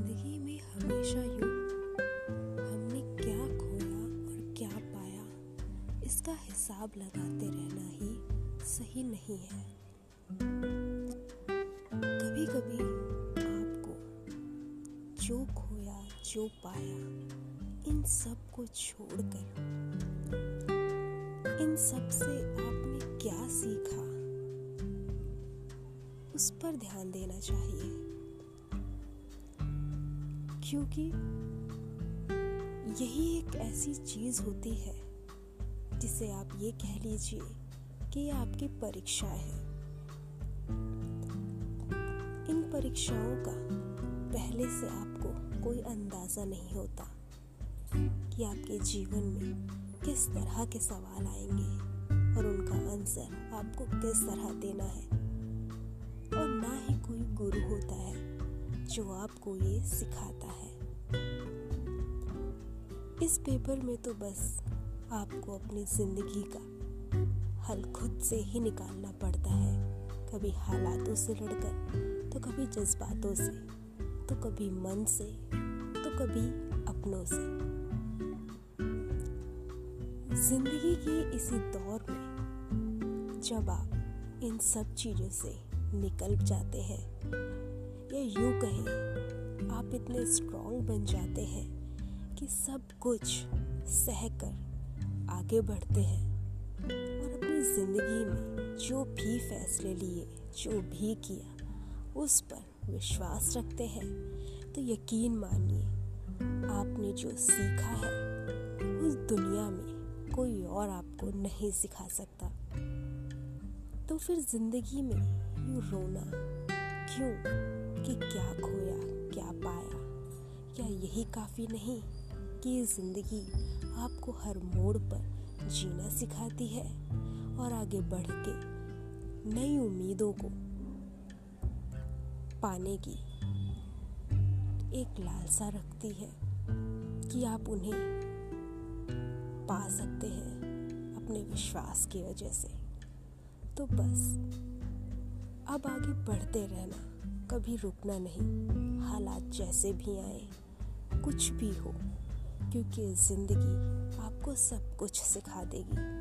ज़िंदगी में हमेशा यूँ। हमने क्या खोया और क्या पाया, इसका हिसाब लगाते रहना ही सही नहीं है। कभी कभी आपको जो खोया, जो पाया, इन सबको छोड़कर, इन सबसे आपने क्या सीखा, उस पर ध्यान देना चाहिए। क्योंकि यही एक ऐसी चीज़ होती है जिसे आप ये कह लीजिए कि ये आपकी परीक्षा है। इन परीक्षाओं का पहले से आपको कोई अंदाज़ा नहीं होता कि आपके जीवन में किस तरह के सवाल आएँगे और उनका आंसर आपको किस तरह देना है। और ना ही कोई गुरु होता है जो आपको ये सिखाता है। इस पेपर में तो बस आपको अपनी ज़िंदगी का हल खुद से ही निकालना पड़ता है। कभी हालातों से लड़कर तो कभी जज्बातों से तो कभी मन से तो कभी अपनों से। ज़िंदगी के इसी दौर में जब आप इन सब चीज़ों से निकल जाते हैं या यूँ कहें, आप इतने स्ट्रांग बन जाते हैं कि सब कुछ सहकर आगे बढ़ते हैं और अपनी ज़िंदगी में जो भी फैसले लिए, जो भी किया, उस पर विश्वास रखते हैं। तो यकीन मानिए, आपने जो सीखा है, उस दुनिया में कोई और आपको नहीं सिखा सकता। तो फिर ज़िंदगी में यूँ रोना क्यों? कि क्या खोया, क्या पाया। क्या यही काफ़ी नहीं कि ज़िंदगी आपको हर मोड़ पर जीना सिखाती है और आगे बढ़ के नई उम्मीदों को पाने की एक लालसा रखती है कि आप उन्हें पा सकते हैं अपने विश्वास की वजह से। तो बस, अब आगे बढ़ते रहना। कभी रुकना नहीं। हालात जैसे भी आए, कुछ भी हो, क्योंकि ज़िंदगी आपको सब कुछ सिखा देगी।